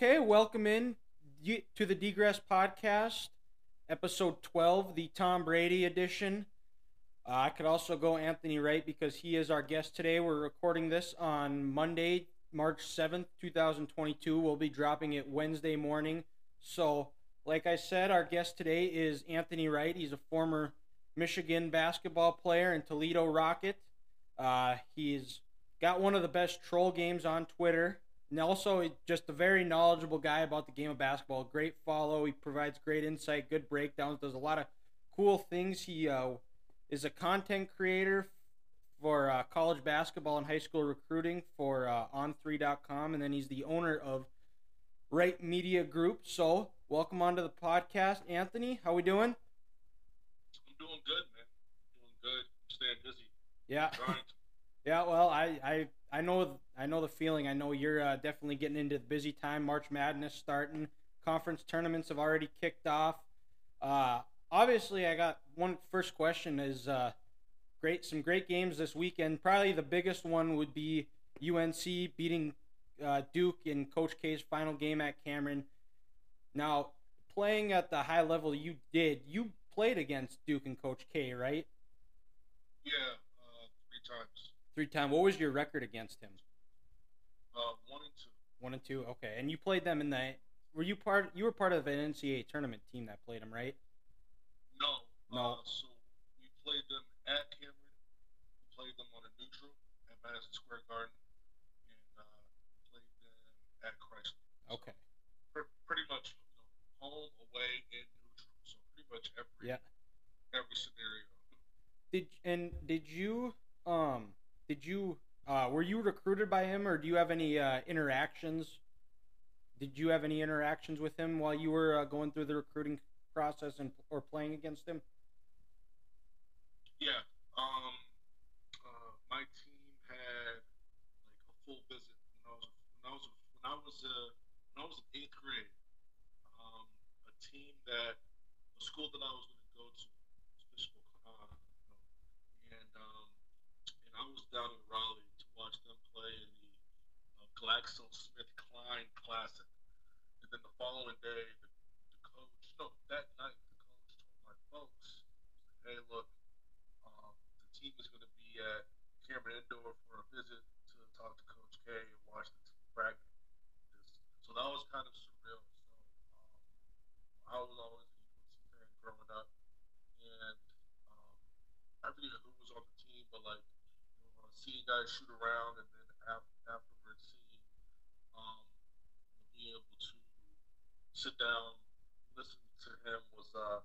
Okay, welcome in to the Degress Podcast, episode 12, the Tom Brady edition. Uh, I could also go Anthony Wright because he is our guest today. We're recording this on Monday, March 7th, 2022. We'll be dropping it Wednesday morning. So, like I said, our guest today is Anthony Wright. He's a former Michigan basketball player and Toledo Rocket. Uh, he's got one of the best troll games on Twitter. And also, just a very knowledgeable guy about the game of basketball. Great follow. He provides great insight, good breakdowns, does a lot of cool things. He uh, is a content creator for uh, college basketball and high school recruiting for uh, on3.com. And then he's the owner of Wright Media Group. So, welcome onto the podcast, Anthony. How we doing? I'm doing good, man. Doing good. Staying busy. Yeah. Yeah, well, I, I, I know I know the feeling. I know you're uh, definitely getting into the busy time. March Madness starting. Conference tournaments have already kicked off. Uh, obviously, I got one first question is uh, great some great games this weekend. Probably the biggest one would be UNC beating uh, Duke in Coach K's final game at Cameron. Now, playing at the high level you did, you played against Duke and Coach K, right? Yeah. Three time. What was your record against him? Uh, one and two. One and two. Okay, and you played them in the. Were you part? You were part of an NCAA tournament team that played them, right? No. No. Uh, so we played them at Cameron. We played them on a neutral at Madison Square Garden, and uh, played them at Chrysler. So Okay. pr- pretty much, you know, home, away, and neutral. So pretty much every Yeah. every scenario. Did and did you um did you uh were you recruited by him or do you have any uh, interactions? Did you have any interactions with him while you were uh, going through the recruiting process and or playing against him? Yeah. Um. Uh, my team had like a full visit when I was when I was when I was uh, when I was in eighth grade. Um, a team that the school that I was going to go to, was Bishop O'Connor, you know, and um, and I was down in Raleigh to watch them play in the uh, GlaxoSmithKline Classic. And then the following day, the, the coach, no, that night, the coach told my folks, "Hey, look." Um, the team is going to be at Cameron Indoor for a visit to talk to Coach K and watch the team practice. So that was kind of surreal. So um, I was always a UNC fan growing up, and um, I forget who was on the team, but like seeing guys shoot around and then af- afterwards seeing um, being able to sit down, listen to him was, uh,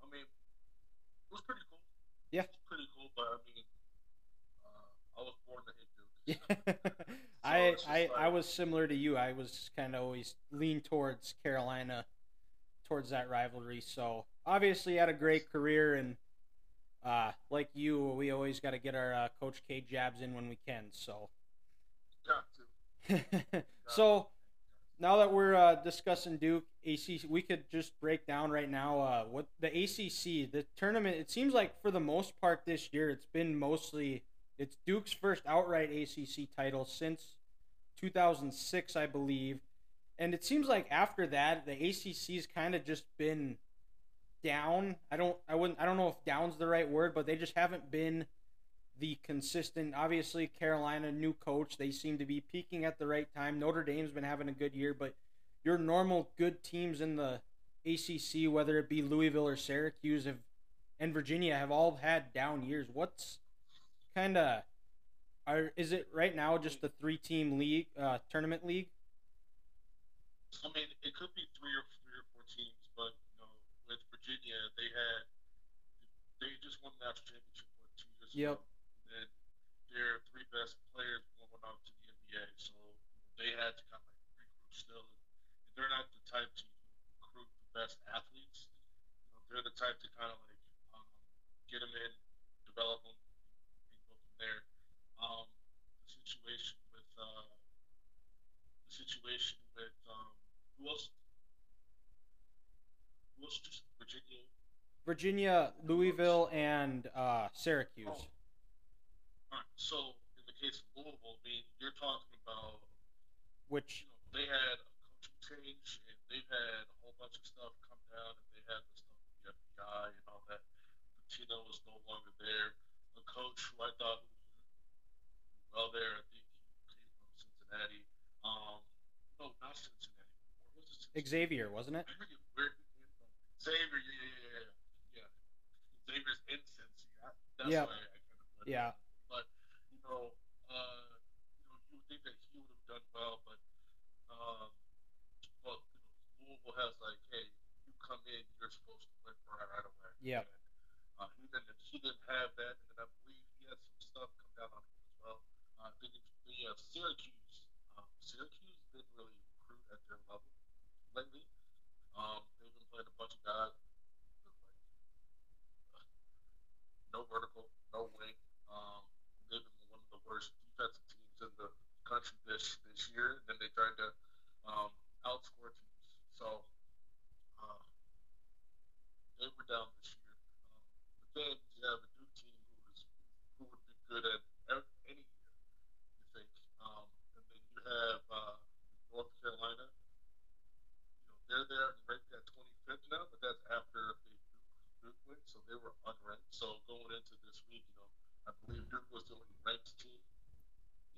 I mean, it was pretty cool. Yeah. Pretty cool, but I mean, uh, I was born to hit Duke. Yeah. I just I, I like- was similar to you. I was kind of always lean towards Carolina, towards that rivalry. So obviously had a great career, and uh, like you, we always got to get our uh, Coach K jabs in when we can. So so now that we're uh, discussing Duke ACC, we could just break down right now uh, what the ACC the tournament. It seems like for the most part this year, it's been mostly it's Duke's first outright ACC title since 2006, I believe, and it seems like after that the ACC's kind of just been down. I don't I wouldn't I don't know if down's the right word, but they just haven't been the consistent. Obviously, Carolina, new coach, they seem to be peaking at the right time. Notre Dame's been having a good year, but your normal good teams in the ACC, whether it be Louisville or Syracuse, have and Virginia, have all had down years. What's kind of are is it right now just a three-team league, uh, tournament league? I mean, it could be three or three or four teams, but you know, with Virginia, they had they just won the national championship what two years Yep. ago. And then their three best players went off to the NBA, so they had to kind of like regroup still. And they're not the type to recruit the best athletes. You know, they're the type to kind of like um, get them in, develop them, and go from there. Um, the situation with uh, the situation with um, who else? Who else? Just Virginia. Virginia, Louisville, and uh, Syracuse. Oh. All right. So in the case of Louisville, I mean, you're talking about Which you know they had a coach change, and they've had a whole bunch of stuff come down, and they had the stuff with the FBI and all that. Pitino was no longer there. The coach, who I thought was well there, I think he came from Cincinnati. Um, no, not Cincinnati. Was it Cincinnati? Xavier, wasn't it? I forget where he came from. Xavier, yeah, yeah, yeah, yeah. yeah. Xavier's in Cincy. I- That's Yeah. why I kind of Yeah. it. But you know, uh, you know, you would think that he would have done well, but um, well, you know, Louisville has like, hey, you come in, you're supposed to win right, right away. Yep. And, uh, he didn't. He didn't have that, and I believe he had some stuff come down on him as well. Uh, I think the uh, Syracuse. Um, Syracuse didn't really recruit at their level lately. Um, playing a bunch of guys no vertical, no wing. Um, they've been one of the worst defensive teams in the country this this year. Then they tried to um, outscore teams. So uh, they were down this year. Um, but then you have a new team who is who would be good at any year. You think? Um, and then you have uh, North Carolina. You know they're there ranked at 25th now, but that's after a big Duke, Duke win, so they were unranked. So going into this week, you know, I believe Duke was the only ranked team.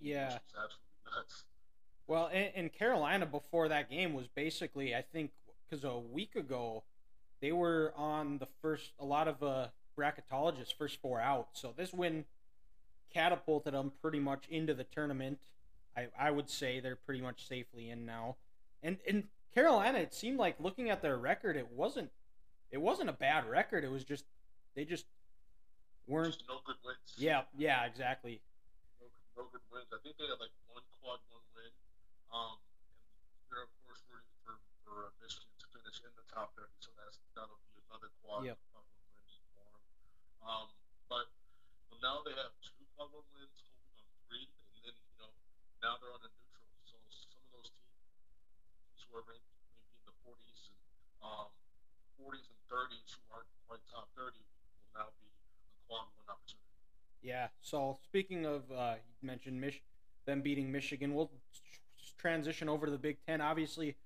Yeah. Which is absolutely nuts. Well, and, and Carolina before that game was basically, I think, because a week ago they were on the first. A lot of uh, bracketologists first four out. So this win catapulted them pretty much into the tournament. I, I would say they're pretty much safely in now. And and Carolina, it seemed like looking at their record, it wasn't it wasn't a bad record. It was just they just weren't. Just no good wins. Yeah, yeah, exactly. No, good wins. I think they had like one quad one win. Um, and they're of course rooting for for uh, Michigan to finish in the top thirty, so that's that'll be another quad, Yep. quad one wins for them. Um, but well, now they have two quad one wins, hoping on three, and then you know now they're on a neutral. So some of those teams who are ranked maybe in the forties and um forties and thirties who aren't quite top thirty will now be a quad one opportunity. Yeah. So speaking of, uh, you mentioned Mich- them beating Michigan. We'll transition over to the Big Ten. Obviously,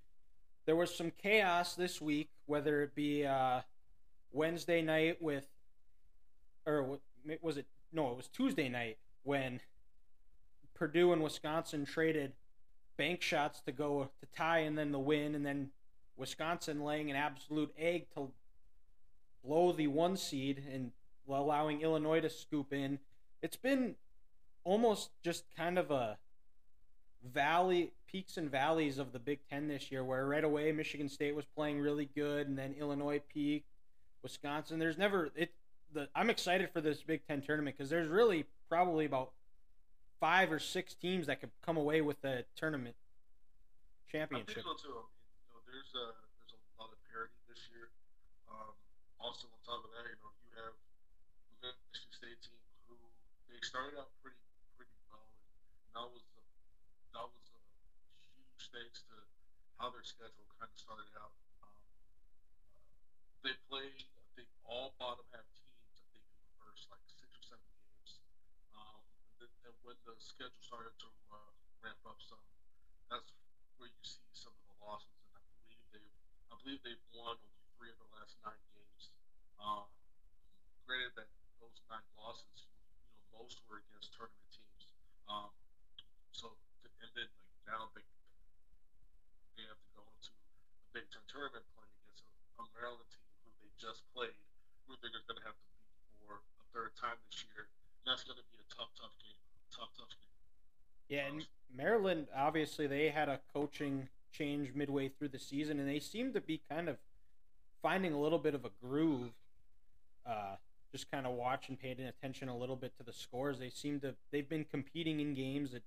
there was some chaos this week, whether it be uh, Wednesday night with, or was it? No, it was Tuesday night when Purdue and Wisconsin traded bank shots to go to tie and then the win, and then Wisconsin laying an absolute egg to blow the one seed and allowing Illinois to scoop in. It's been almost just kind of a valley peaks and valleys of the Big Ten this year, where right away Michigan State was playing really good, and then Illinois peaked, Wisconsin. There's never it. The I'm excited for this Big Ten tournament because there's really probably about five or six teams that could come away with the tournament I championship. think so too. I mean, you know, there's a there's a lot of parity this year. Um, also on top of that, you know, you have the Michigan State team who they started out pretty pretty well, and that was a, that was a huge thanks to how their schedule kind of started out. Um, uh, they played, I think, all bottom half teams. I think in the first like six or seven games. Um, and, then, and when the schedule started to uh, ramp up some, that's where you see some of the losses, and I believe they've I believe they've won only three of the last nine games. Um, granted that those nine losses, most were against tournament teams. Um, so and then like now they they have to go into a Big Ten tournament playing against a, a Maryland team who they just played, who they're going to have to beat for a third time this year. And that's going to be a tough, tough game. Tough, tough game. Yeah, and Maryland obviously they had a coaching change midway through the season, and they seem to be kind of finding a little bit of a groove. Uh, just kind of watching, paying attention a little bit to the scores. They seem to they've been competing in games that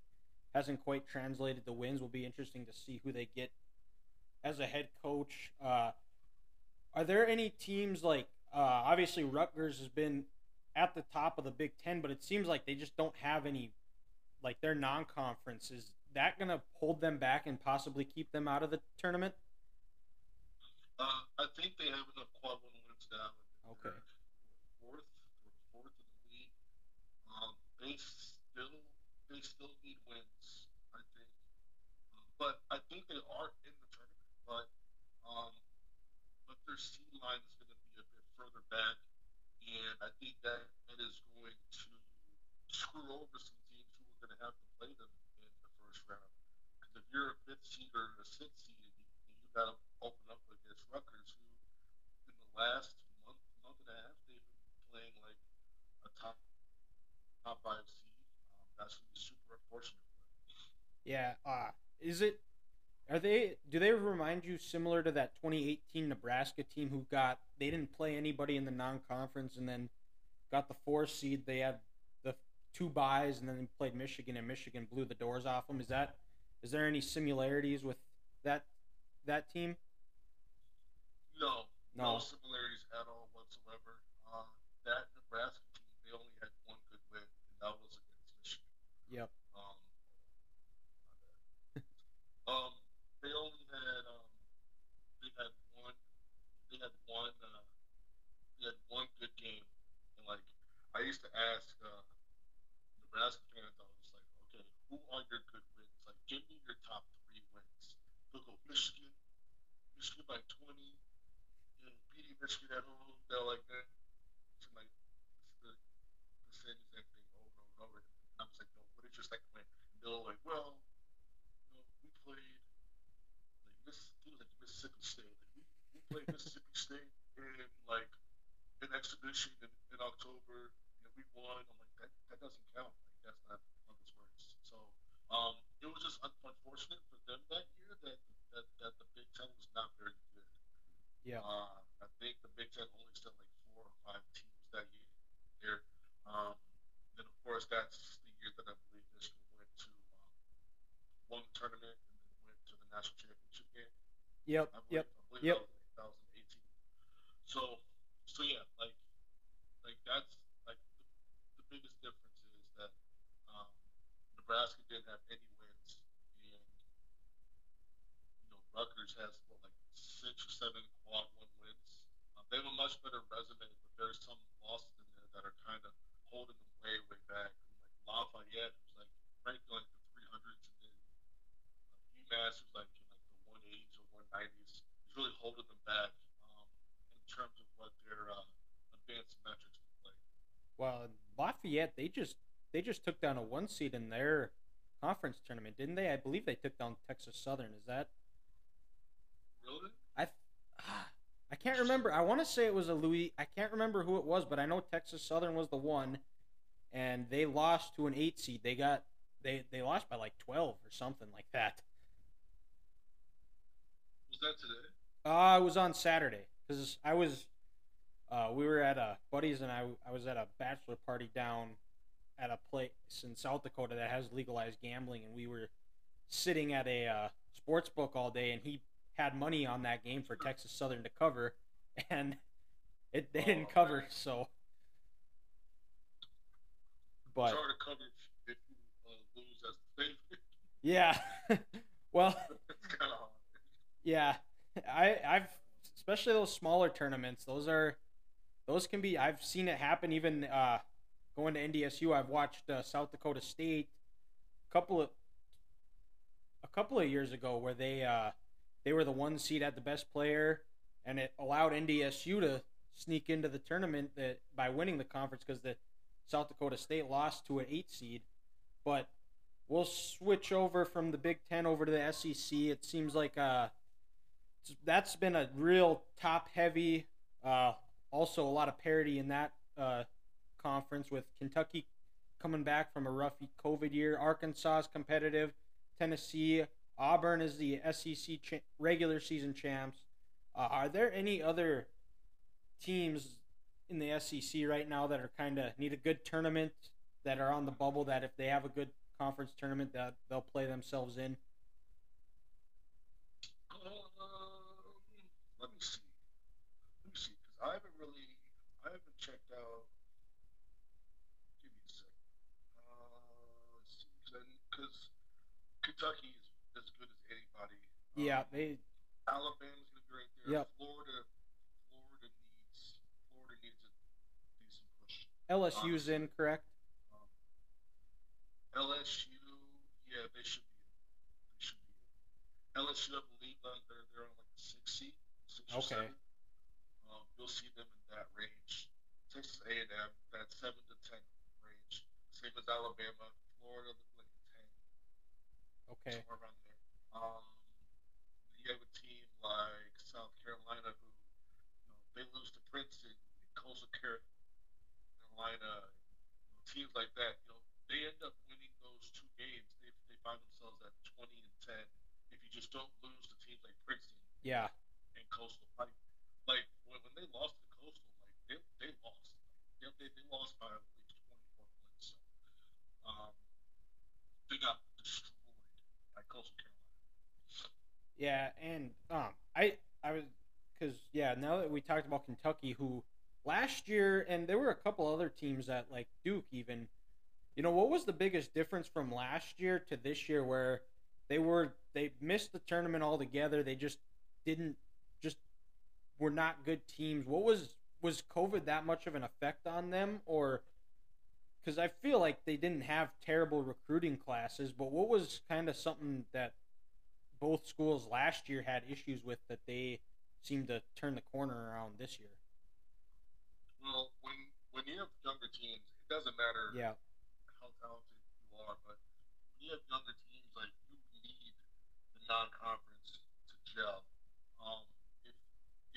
hasn't quite translated to wins. Will be interesting to see who they get as a head coach. Uh, are there any teams like uh, obviously Rutgers has been at the top of the Big Ten, but it seems like they just don't have any like their non-conference is that going to hold them back and possibly keep them out of the tournament Uh, I think they have enough quad one wins now. and Okay. they're Fourth, or fourth in the league. Um, they still, they still need wins. I think, um, but I think they are in the tournament. but um, but their seed line is going to be a bit further back, and I think that it is going to screw over some teams who are going to have to play them in the first round. Because if you're a fifth seed or a sixth seed, you, you got to open up against Rutgers, who in the last month, month and a half, they've been playing like a top top five seed. Um, that's going to be super unfortunate. Yeah. Uh, is it? Are they? Do they remind you similar to that 2018 Nebraska team who got? They didn't play anybody in the non-conference and then got the four seed. They had the two buys and then they played Michigan and Michigan blew the doors off them. Is that? Is there any similarities with that that team? No, No. no, similarities at all whatsoever. Uh, that Nebraska team, they only had one good win, and that was against Michigan. Yep. Um, um, they only had um, they had one, they had one, uh, they had one good game, and like I used to ask uh, Nebraska fans, I was like, okay, who are your good wins? Like, give me your top three wins. They'll go Michigan, Michigan by twenty, you beating Michigan at home. They're like that. It's like it's the, the same exact thing over and over and over. And I was like, no, what is your second win? And they're like, well, you know, we played like Miss, it was like Mississippi State. Like, we, we played Mississippi State in like an exhibition in, in October. You know, we won. I'm like, that, that doesn't count. Like, that's not how this works. So, um, it was just unfortunate for them that year that that, that the Big Ten was not very good. Yeah. Uh, I think the Big Ten only sent like four or five teams that year. Um, then of course that's the year that I believe Michigan went to um, won the tournament and then went to the national championship game. Yep. I believe, Yep. I believe Yep. that was like 2018. So, so yeah, like, like that's like the, the biggest difference is that um, Nebraska didn't have any wins, and you know Rutgers has what like six or seven quad one wins. Um, they have a much better resume, but there's some losses in there that are kind of holding them way, way back. And, like Lafayette, who's like ranked like the 300s, and then uh, UMass, who's like in like the 180s or 190s, is really holding them back um, in terms of what their uh, advanced metrics look like. Well, Lafayette, they just they just took down a one seed in their conference tournament, didn't they? I believe they took down Texas Southern. Is that Really? I? I can't remember. I want to say it was a Louis. I can't remember who it was, but I know Texas Southern was the one, and they lost to an eight seed. They got they they lost by like twelve or something like that. Was that today? Uh, it was on Saturday because I was, uh, we were at a buddies and I I was at a bachelor party down at a place in South Dakota that has legalized gambling, and we were sitting at a uh, sports book all day, and he had money on that game for Texas Southern to cover, and it they didn't Oh, cover, man. so. But hard to cover if, if you uh, lose as the favorite. yeah, well, it's kind of hard. Yeah, I I've especially those smaller tournaments. Those are those can be. I've seen it happen. Even uh, going to NDSU, I've watched uh, South Dakota State a couple of a couple of years ago where they uh, they were the one seed at the best player, and it allowed NDSU to sneak into the tournament that by winning the conference because the South Dakota State lost to an eight seed, but. We'll switch over from the Big Ten over to the SEC. It seems like uh, that's been a real top heavy. Uh, also, a lot of parity in that uh, conference with Kentucky coming back from a rough COVID year. Arkansas is competitive. Tennessee, Auburn is the SEC cha- regular season champs. Uh, are there any other teams in the SEC right now that are kind of need a good tournament that are on the bubble that if they have a good conference tournament that they'll play themselves in? Um, let me see. Let me see, because I haven't really, I haven't checked out. Give me a second. Uh, because Kentucky is as good as anybody. Um, Yeah, they Alabama's gonna be right there. Yep. Florida, Florida needs, Florida needs a decent push. LSU's in, correct? Um, LSU, yeah, they should be. in. They should be. in. LSU, I believe, uh, they're they're on like or Okay. seven. Um, you'll see them in that. Texas A&M, that seven to ten range. Same as Alabama, Florida, like ten, Okay. somewhere around there. Um, you have a team like South Carolina who, you know, they lose to Princeton, Coastal Carolina, teams like that. You know, they end up winning those two games. They, they find themselves at twenty and ten. If you just don't lose to teams like Princeton Yeah. and Coastal. Like, like when, when they lost to Coastal, like they, they lost. Like, they, they lost by at least 24 points. So, um, they got destroyed by Coastal Carolina. Yeah, and um, I I was because yeah, now that we talked about Kentucky, who last year, and there were a couple other teams that like Duke even. You know what was the biggest difference from last year to this year, where they were they missed the tournament altogether. They just didn't just were not good teams. What was was COVID that much of an effect on them, or because I feel like they didn't have terrible recruiting classes, but what was kind of something that both schools last year had issues with that they seem to turn the corner around this year. Well, when when you have younger teams, it doesn't matter Yeah, how talented you are, but when you have younger teams, like you need the non-conference to gel. Um, if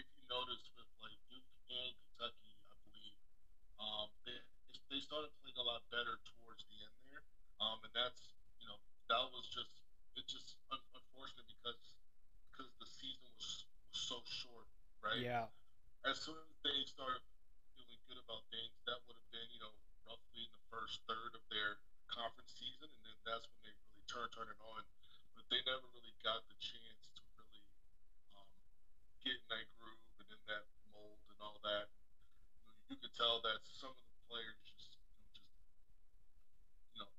if you notice with like Duke and Kentucky, I believe, um, they they started playing a lot better towards the end there, um, and that's you know that was just it's just un- unfortunate because because the season was was so short, right? yeah, as soon as they started feeling good about things, that would have been, you know, roughly in the first third of their conference season, and then that's when they really turned turn it on. But they never really got the chance to really um, get in that groove and in that mold and all that. You, know, you could tell that some of the players just, you know, just, you know,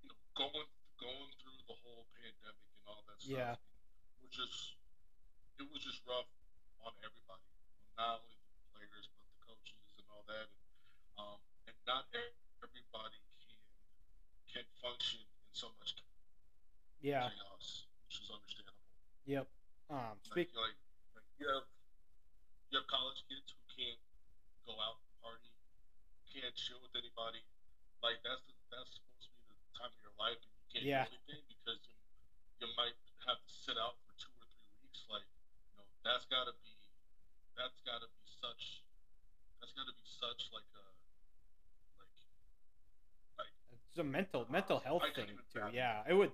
you know, going going through the whole pandemic and all that stuff. Yeah. was just it was just rough on everybody, not only the players but the coaches and all that, and, um, and not everybody can can function in so much yeah, chaos, which is understandable. yep. Um, speak. Like, like, like you have you have college kids who can't go out and party, can't chill with anybody. Like that's the, that's supposed to be the time of your life, and you can't Yeah. do anything because you, you might have to sit out for two or three weeks. Like you know, that's got to be that's got to be such that's got to be such like a like like It's a mental mental health I thing too. fathom. Yeah, it would.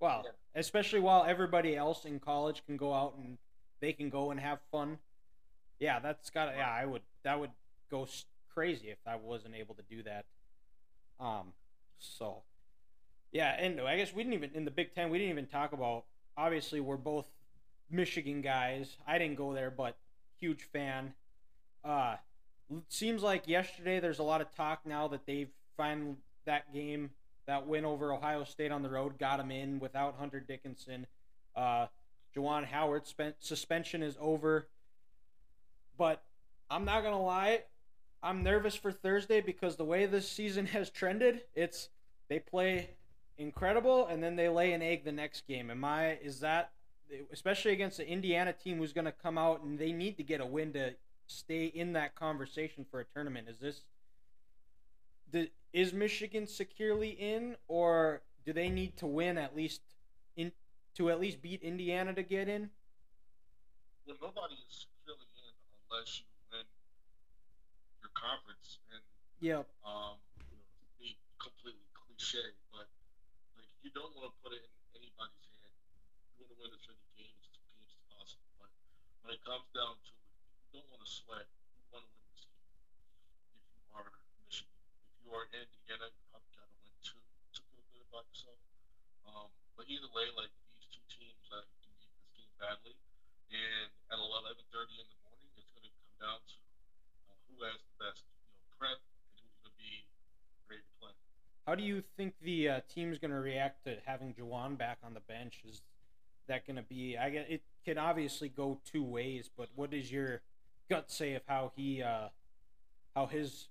Well, Yeah. especially while everybody else in college can go out and they can go and have fun. Yeah, that's got. to Yeah, I would. That would go crazy if I wasn't able to do that. Um. So. Yeah, and I guess we didn't even in the Big Ten. We didn't even talk about. Obviously, we're both Michigan guys. I didn't go there, but huge fan. Uh, seems like yesterday there's a lot of talk now that they've finally that game that win over Ohio State on the road got them in without Hunter Dickinson. Uh, Juwan Howard spent suspension is over, but I'm not gonna lie, I'm nervous for Thursday because the way this season has trended, it's they play incredible and then they lay an egg the next game. Am I is that especially against the Indiana team who's gonna come out and they need to get a win to stay in that conversation for a tournament? Is this the, is Michigan securely in, or do they need to win at least in to at least beat Indiana to get in? well, nobody is securely in unless you win your conference and Yep. um, you know, be completely cliche, but you don't want to put it in anybody's hand. You want to win as many games as games as possible. But when it comes down to it, you don't want to sweat. You want to win this game. If you are Michigan, if you are Indiana, you probably got to win two to feel good about yourself. Um, but either way, like these two teams, like can beat this game badly, and at 11:30 in the morning, it's going to come down to uh, who has the best, you know, prep and who's going to be ready to play. How do you think the uh, team's going to react to having Juwan back on the bench? Is that going to be? I get it can obviously go two ways, but what does your gut say of how he, uh, how his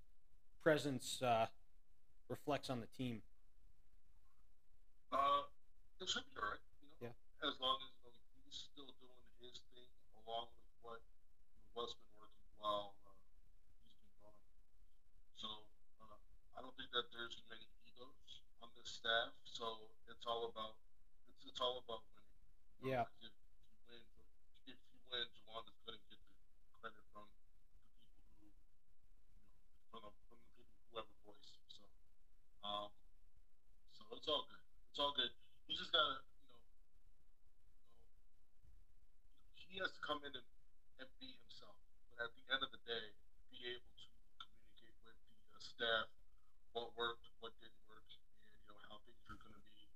presence uh, reflects on the team? Uh, it should be all right. You know, Yeah. as long as you know, he's still doing his thing along with what what's been working while uh, he's been gone. So uh, I don't think that there's many staff. So it's all about it's, it's all about winning. You know, Yeah. If, you win, if you win, Juwan is going to get the credit from the people who, you know, from the, from the people who have a voice. So, um, so it's all good. It's all good. You just gotta, you know, you know, he has to come in and, and be himself. But at the end of the day, be able to communicate with the uh, staff what worked, what didn't work, and you know how things are going to be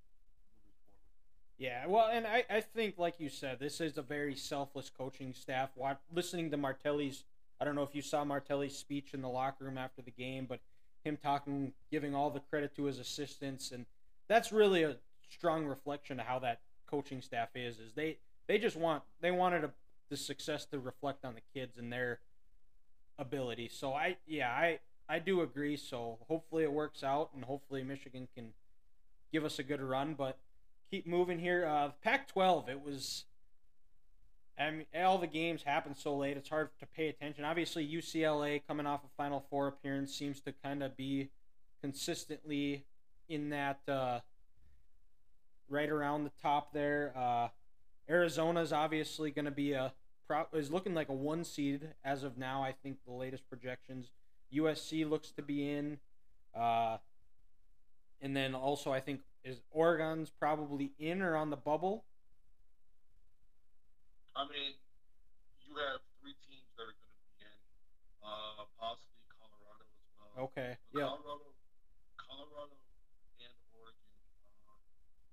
moving forward. Yeah, well, and I, I think, like you said, this is a very selfless coaching staff. Wa listening to Martelli's, I don't know if you saw Martelli's speech in the locker room after the game, but him talking, giving all the credit to his assistants, and that's really a strong reflection of how that coaching staff is. Is they they just want they wanted a, the success to reflect on the kids and their ability. So I yeah I I do agree. So hopefully it works out, and hopefully Michigan can give us a good run, but keep moving here. Uh, Pac-12, it was. I mean, all the games happen so late; it's hard to pay attention. Obviously, UCLA coming off a Final Four appearance seems to kind of be consistently in that uh, right around the top there. Uh, Arizona's obviously going to be a is looking like a one seed as of now. I think the latest projections. USC looks to be in. Uh, and then also, I think is Oregon's probably in or on the bubble. I mean, you have three teams that are going to be in, uh, possibly Colorado as well. Okay. But Yeah. Colorado, Colorado and Oregon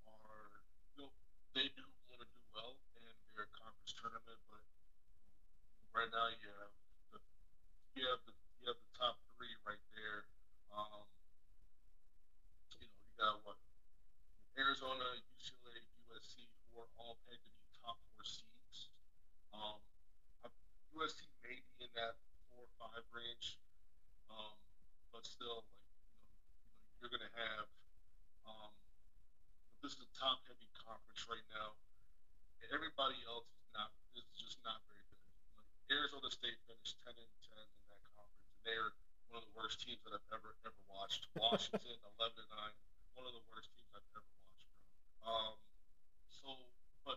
uh, are, you know, they do want to do well in their conference tournament, but right now you have the you have the you have the top three right there. Um, you know, you got what Arizona, UCLA, USC, who are all pegged to be top four seeds. Um, USC may be in that four or five range, um, but still, like you know, you know you're gonna have. Um, this is a top-heavy conference right now. Everybody else is not is just not very good. Like Arizona State finished ten and ten in that conference, and they're one of the worst teams that I've ever ever watched. Washington eleven and nine, one of the worst teams I've ever watched, bro. Um, so,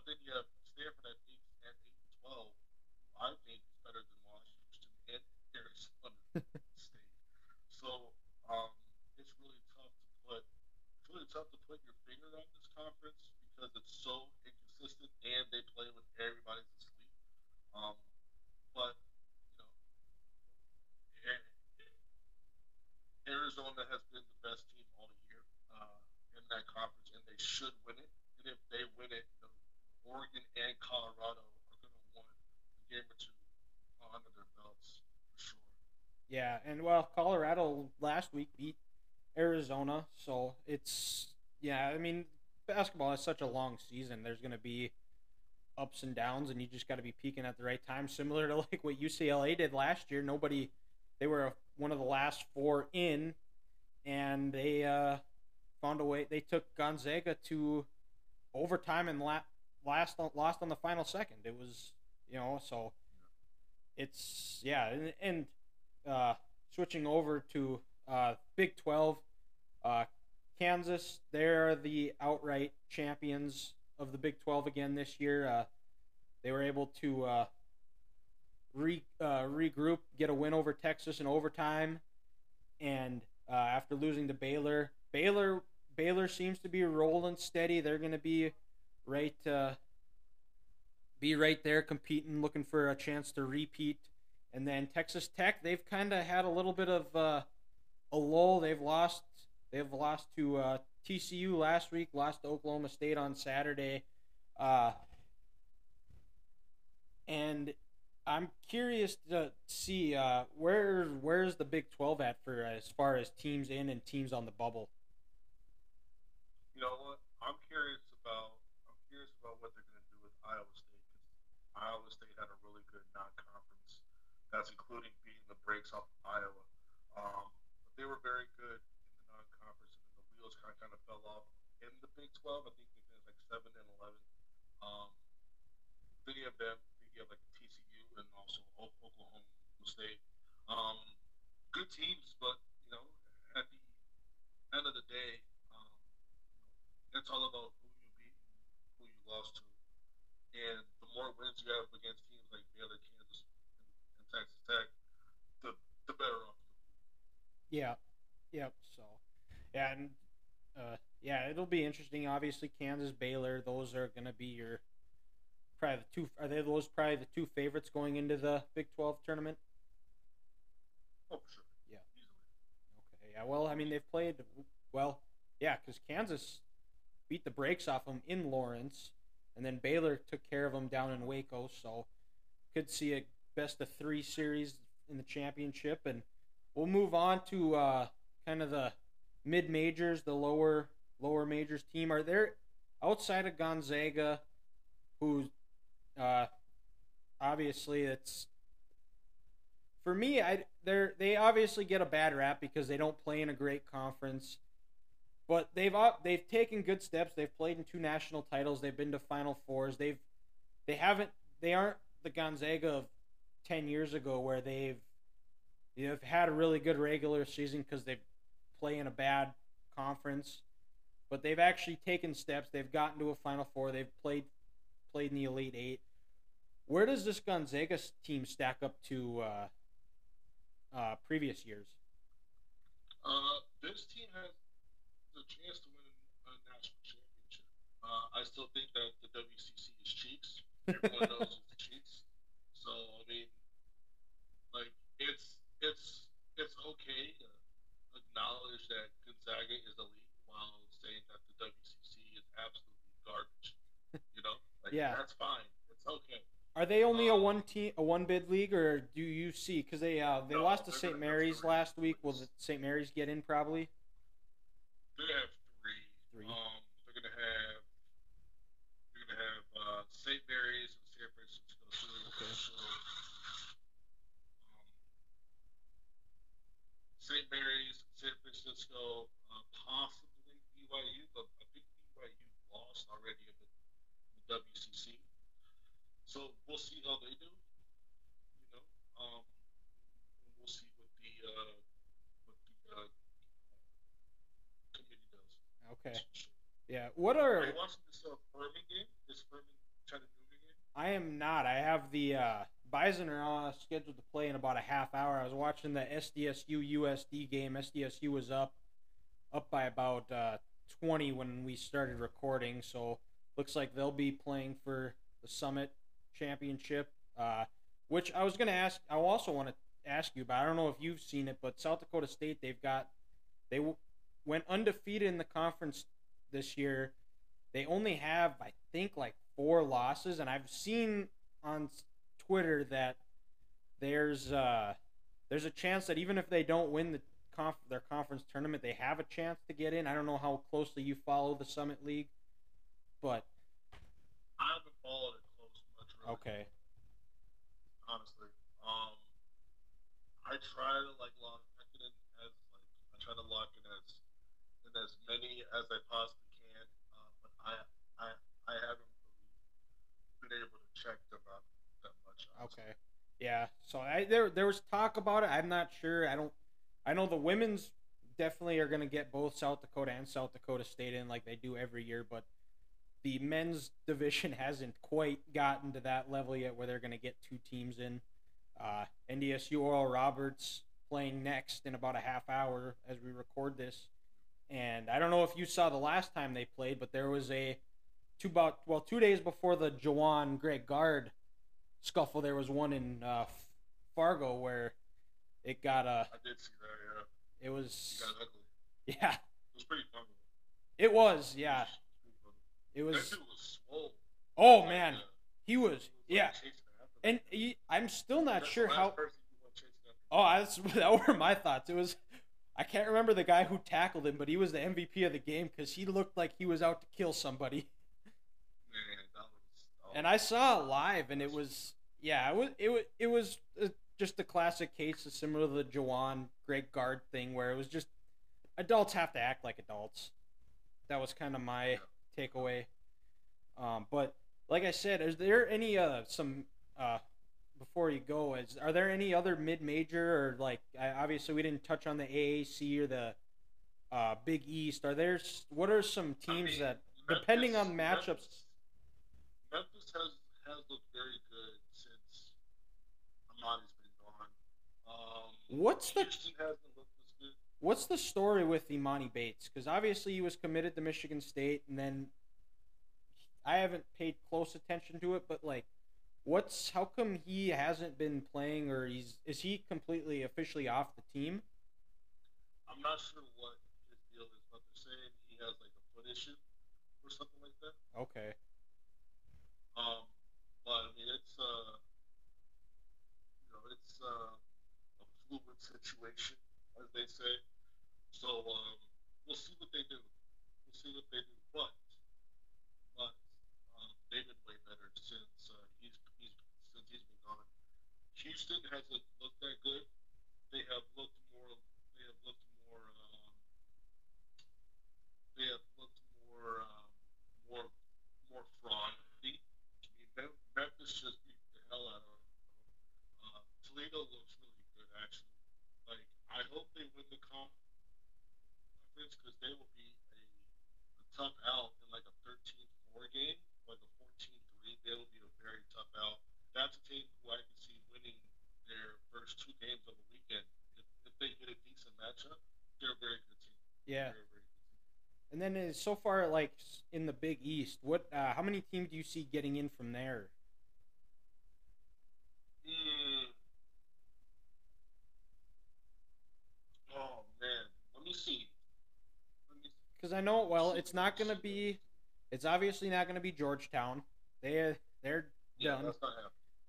but then you have Stanford at eight at eight and twelve. I think is better than Washington and Arizona State. So, um, it's really tough to put. It's really tough to put your finger on this conference because it's so inconsistent and they play when everybody's asleep. Um, but you know, Arizona has been the best team all year uh, in that conference, and they should win it. And if they win it, you know, Oregon and Colorado are going to want a game or two under their belts for sure. Yeah, and well, Colorado last week beat Arizona, so it's yeah. I mean, basketball is such a long season. There's going to be ups and downs, and you just got to be peaking at the right time. Similar to like what UCLA did last year. Nobody, they were one of the last four in, and they uh, found a way. They took Gonzaga to overtime and la- last lost on the final second. It was you know so. It's yeah, and, and uh, switching over to uh, Big 12, uh, Kansas, they're the outright champions of the Big 12 again this year. Uh, they were able to uh, re, uh, regroup, get a win over Texas in overtime, and after losing to Baylor, Baylor Baylor seems to be rolling steady. They're going to be right uh, be right there competing, looking for a chance to repeat. And then Texas Tech, they've kind of had a little bit of uh, a lull. They've lost. They've lost to uh, TCU last week. Lost to Oklahoma State on Saturday. Uh, and I'm curious to see uh, where where's the Big Twelve at for as far as teams in and teams on the bubble. You know what? I'm curious about. I'm curious about what they're going to do with Iowa State because Iowa State had a really good non-conference. That's including beating the brakes off of Iowa. Um, but they were very good in the non-conference, and then the wheels kind of, kind of fell off in the Big 12. I think they finished like seven and eleven. Um, you have them. Then you have like TCU and also Oklahoma good teams, but you know, at the end of the day, um, it's all about who you beat, and who you lost to, wins you have against teams like Baylor, Kansas, and, Texas Tech, the the better off. Yeah. Yep. So, yeah, and uh, yeah, it'll be interesting. Obviously, Kansas, Baylor, those are going to be your probably the two. Are they those probably the two favorites going into the Big Twelve tournament? Oh, for sure. Yeah. Easily. Okay. Yeah. Well, I mean, they've played well. Yeah, because Kansas beat the brakes off them in Lawrence, and then Baylor took care of them down in Waco. So, could see a best of three series in the championship, and we'll move on to uh, kind of the mid majors, the lower lower majors team. Are there outside of Gonzaga, who uh, obviously it's for me. I they they obviously get a bad rap because they don't play in a great conference. But they've they've taken good steps. They've played in two national titles. They've been to Final Fours. They've they haven't they aren't the Gonzaga of ten years ago where they've you know, had a really good regular season because they play in a bad conference, but they've actually taken steps. They've gotten to a Final Four. They've played played in the Elite Eight. Where does this Gonzaga team stack up to uh, uh, previous years? Uh, this team has the chance to win a national championship. Uh, I still think that the WCC is cheeks. Everyone knows it's cheeks. So I mean, like it's it's it's okay to acknowledge that Gonzaga is elite while saying that the WCC is absolutely garbage. You know, like Yeah. that's fine. It's okay. Are they only a Um, one team, a one bid league, or do you see? Because they uh, they No, lost to St. Mary's last week. Will St. Mary's get in probably? They have three. Three. Um, they're gonna have they're gonna have uh, St. Mary's and San Francisco. too. Okay. So, um, St. Mary's, San Francisco, uh, possibly BYU, but I think BYU lost already in the, the WCC. So we'll see how they do. You know, um, we'll see what the uh, what the uh. Okay. Yeah. What are Are you watching this uh, Furman game? This Furman Chattanooga game? I am not. I have the uh, Bison are uh, scheduled to play in about a half hour. I was watching the SDSU USD game. SDSU was up up by about uh, 20 when we started recording, so looks like they'll be playing for the Summit Championship. Uh, which I was going to ask. I also want to ask you about. I don't know if you've seen it, but South Dakota State they've got they went undefeated in the conference this year. They only have, I think, like four losses, and I've seen on Twitter that there's uh, there's a chance that even if they don't win the conf- their conference tournament, they have a chance to get in. I don't know how closely you follow the Summit League, but I haven't followed it close much. Really, okay, Honestly, um, I try to like lock it in as like I try to lock in as in as many as I possibly can, uh, but I I I haven't really been able to check them out that much. honestly. okay, yeah. So I there there was talk about it. I'm not sure. I don't. I know the women's definitely are going to get both South Dakota and South Dakota State in like they do every year, but the men's division hasn't quite gotten to that level yet where they're going to get two teams in. Uh, NDSU Oral Roberts playing next in about a half hour as we record this. And I don't know if you saw the last time they played, but there was a two about well two days before the Juwan Greg Gard scuffle. There was one in uh, Fargo where it got a I did see that. Yeah, it was it got ugly. yeah It was pretty funny. it was yeah It it was was That dude was swole. oh Like, man uh, he was he was, like, yeah chasing and he, I'm still not sure how person you want chasing after. Oh, that's that were my thoughts. It was I can't remember the guy who tackled him, but he was the MVP of the game because he looked like he was out to kill somebody. Man, was. oh, And I saw it live, and it was yeah, it was it was it was uh, just a classic case similar to the Juwan Greg Gard thing, where it was just adults have to act like adults. That was kind of my takeaway. Um, but like I said, is there any uh some uh before you go is are there any other mid-major or like obviously we didn't touch on the AAC or the uh, Big East. Are there what are some I teams mean, that depending on matchups? Memphis, has has looked very good since Emoni's been gone. Um, What's the Houston hasn't looked as good. What's the story with Emoni Bates? Because obviously he was committed to Michigan State, and then I haven't paid close attention to it. But like, what's how come he hasn't been playing, or he's is he completely officially off the team? I'm not sure what his deal is, but they're saying he has like a foot issue or something like that. Okay. Um, but I mean, it's uh, you know, it's uh, a fluid situation, as they say. So um, we'll see what they do. We'll see what they do. But but um, they've been way better since uh, he's he's since he's been gone. Houston hasn't looked that good. They have looked more. They have looked more. Um, they have looked more. Um, more more fraudy. I mean, Memphis just beat the hell out of them. Uh, Toledo looks really good, actually. Like, I hope they win the conference because they will be a, a tough out in like a 13-4 game, like a 14-3. They will be a very tough out. That's a team who I can see winning their first two games of the weekend. If, if they get a decent matchup, they're a very good team. Yeah. They're very good team. And then uh, so far, like in the Big East, what? Uh, how many teams do you see getting in from there? Hmm. Oh man, let me see. Let me Because I know, well, it's not going to be. It's obviously not going to be Georgetown. They they're yeah, done.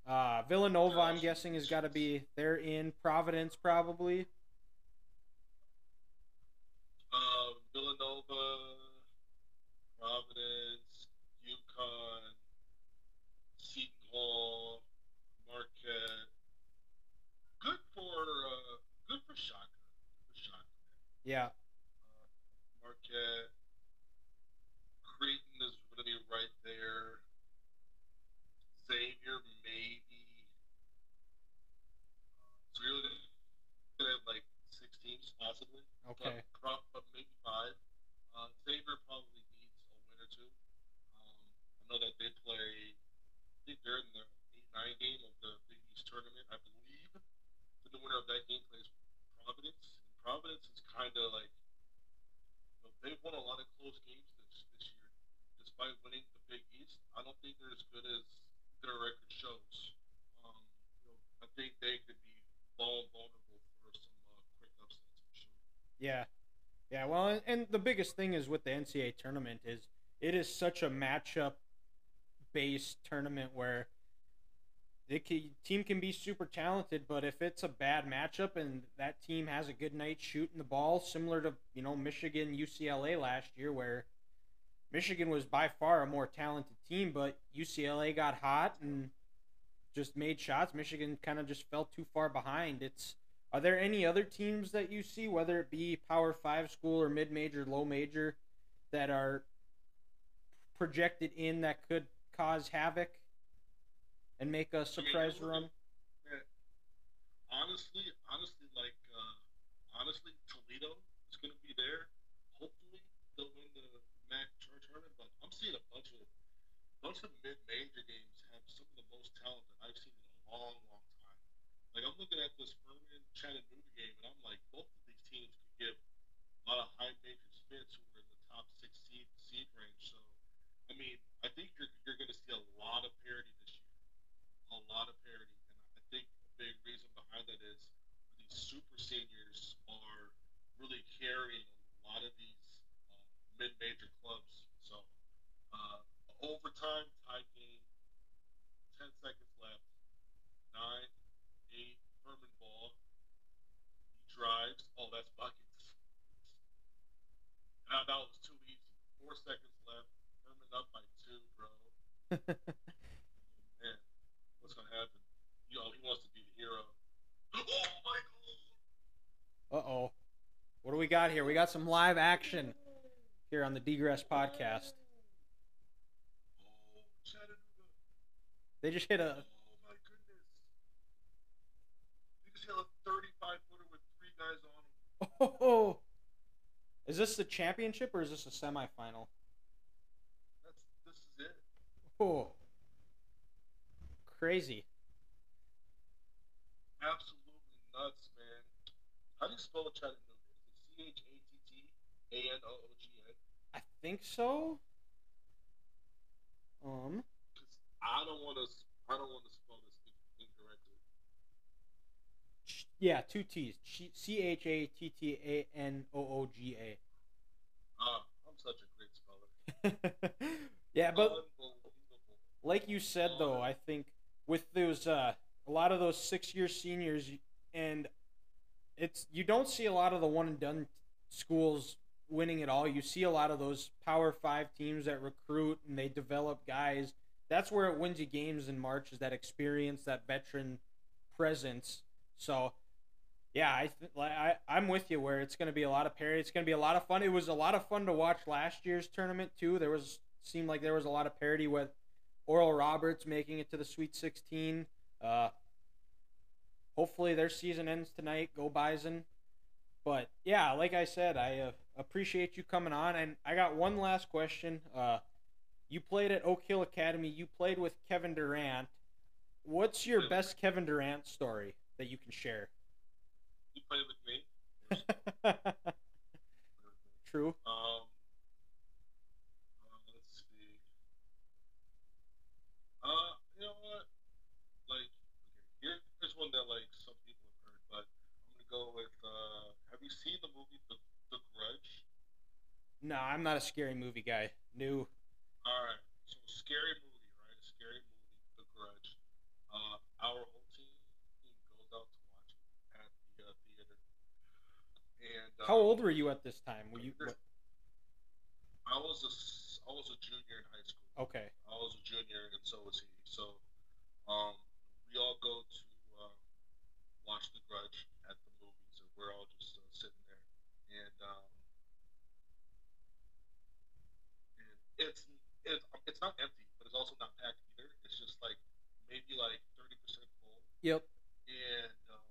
That's not happening. Uh, Villanova, I'm guessing, has got to be. They're in Providence, probably. Uh, Villanova, Providence, UConn, Seton Hall, Marquette. Good for uh, good for Shaka. For Shaka. Yeah. Uh, Marquette. Creighton is going to be right there. Xavier, maybe. So you're looking at like six teams, possibly. Okay. But, but maybe five. Uh, Xavier probably needs a win or two. Um, I know that they play. I think they're in the eight nine game of the Big East tournament. I believe. And the winner of that game plays Providence. And Providence is kind of like. You know, they've won a lot of close games this this year, despite winning the Big East. I don't think they're as good as their record shows. Um, you know, I think they could be vul- vulnerable for some uh, quick upsets for sure. Yeah. Yeah. Well, and, the biggest thing is with the NCAA tournament is it is such a matchup based tournament where the team can be super talented, but if it's a bad matchup and that team has a good night shooting the ball, similar to you know Michigan UCLA last year, where Michigan was by far a more talented team, but UCLA got hot and just made shots. Michigan kind of just fell too far behind. It's are there any other teams that you see, whether it be Power Five school or mid major, low major, that are projected in that could cause havoc and make a surprise look run? at- honestly, honestly, like uh, honestly, Toledo is going to be there. Hopefully, they'll win the MAC tour- tournament. But I'm seeing a bunch of bunch of mid-major games have some of the most talent that I've looking at this Furman Chattanooga game, and I'm like, both of these teams could give a lot of high major fits who are in the top six seed, seed range. So, I mean, I think you're, you're going to see a lot of parity this year. A lot of parity. And I think a big reason behind that is these super seniors are really carrying a lot of these uh, mid major clubs. So, uh, overtime tie game, 10 seconds left, 9. Drives. Oh, that's buckets. That, that was too easy. Four seconds left. Furman up by two, bro. Man, what's gonna happen? Know, he wants to be the hero. Oh my god! Uh oh. What do we got here? We got some live action here on the Degress podcast. Oh! They just hit a Oh my goodness! Oh, is this the championship or is this a semifinal? That's this is it. Oh, crazy. Absolutely nuts, man. How do you spell Chattanooga? Is it C H A T T A N O O G A? I think so. Um, Because I don't want to. I don't want to spell this in- incorrectly. ch- yeah, two T's. C H A T T A N O O G A. Ah, I'm such a great speller. yeah, but like you said though, I think with those uh, a lot of those six year seniors and it's you don't see a lot of the one and done schools winning at all. You see a lot of those power five teams that recruit and they develop guys. That's where it wins you games in March is that experience, that veteran presence. So yeah, I, th- I I'm with you where it's going to be a lot of parity. It's going to be a lot of fun. It was a lot of fun to watch last year's tournament too. There was seemed like there was a lot of parity with Oral Roberts making it to the Sweet 16. Uh, hopefully their season ends tonight. Go Bison. But yeah, like I said, I uh, appreciate you coming on. And I got one last question. Uh, you played at Oak Hill Academy. You played with Kevin Durant. What's your best Kevin Durant story that you can share? You played with me. Played with me. True. Um, uh, let's see. Uh, you know what? Like, okay, here's one that like some people have heard, but I'm gonna go with. Uh, have you seen the movie The, the Grudge? No, I'm not a scary movie guy. New. All right, so scary movie, right? A scary movie, The Grudge. Uh, our whole team goes out to watch it at the uh, theater. And uh, How old were you at this time? Were you what- I was a I was a junior in high school. okay? I was a junior, and so was he. So, um, we all go to uh, watch The Grudge at the movies, and we're all just uh, sitting there, and um, and it's it's it's not empty, but it's also not packed either. It's just like maybe like thirty percent full, Yep. and um,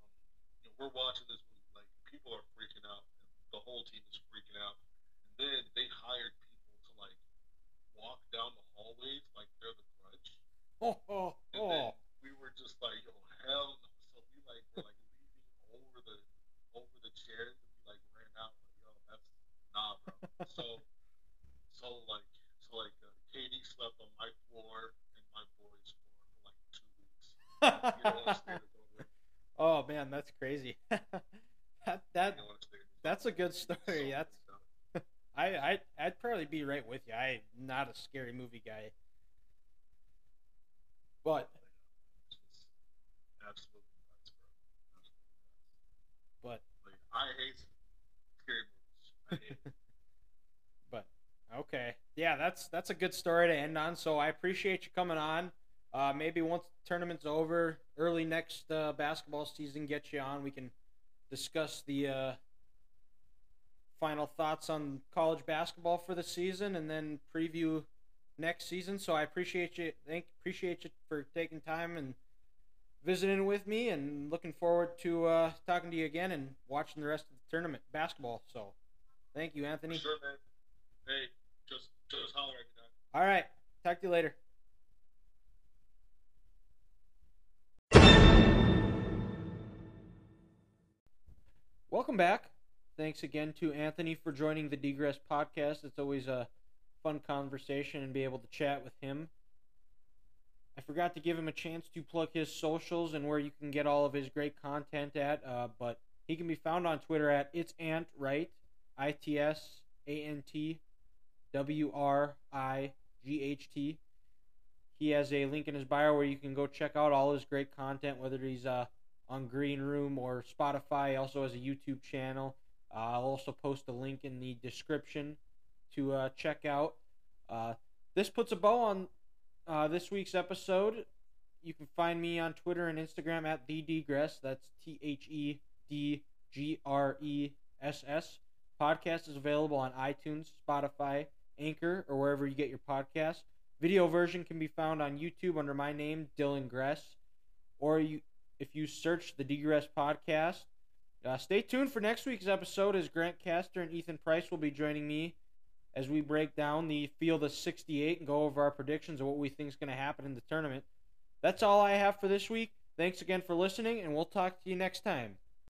you know, we're watching this movie like people are freaking out, the whole team is freaking out, and then they hired people to like walk down the hallways like they're the grudge. Oh, oh, And then oh. we were just like, yo, hell no. So we like were like leaning over the over the chairs and we like ran out like, yo, that's nah, bro. so so like so like uh, KD slept on my floor and my boys' floor for like two weeks. You don't understand it, don't you? oh man, that's crazy. that that You don't understand it. That's a good story. That's. I I I'd probably be right with you. I'm not a scary movie guy. But absolutely nuts, bro. Absolutely nuts. but Like I hate scary movies. I hate but okay. Yeah, that's that's a good story to end on. So I appreciate you coming on. Uh, maybe once the tournament's over, early next uh, basketball season, get you on. We can discuss the uh, final thoughts on college basketball for the season, and then preview next season. So I appreciate you. Thank appreciate you for taking time and visiting with me, and looking forward to uh, talking to you again and watching the rest of the tournament basketball. So thank you, For Anthony. sure, man. Hey, just just holler at. All right. Talk to you later. Welcome back. Thanks again to Anthony for joining the Degress podcast. It's always a fun conversation and be able to chat with him. I forgot to give him a chance to plug his socials and where you can get all of his great content at, uh, but he can be found on Twitter at it's ant right, I T S A N T W R I G H T. He has a link in his bio where you can go check out all his great content, whether he's uh, on Green Room or Spotify. He also has a YouTube channel. I'll also post a link in the description to uh, check out. Uh, this puts a bow on uh, this week's episode. You can find me on Twitter and Instagram at the Degress. That's T H E D G R E S S. Podcast is available on iTunes, Spotify, Anchor, or wherever you get your podcasts. Video version can be found on YouTube under my name, Dylan Gress, or you if you search the Degress podcast, Uh, stay tuned for next week's episode as Grant Caster and Ethan Price will be joining me as we break down the field of 68 and go over our predictions of what we think is going to happen in the tournament. That's all I have for this week. Thanks again for listening, and we'll talk to you next time.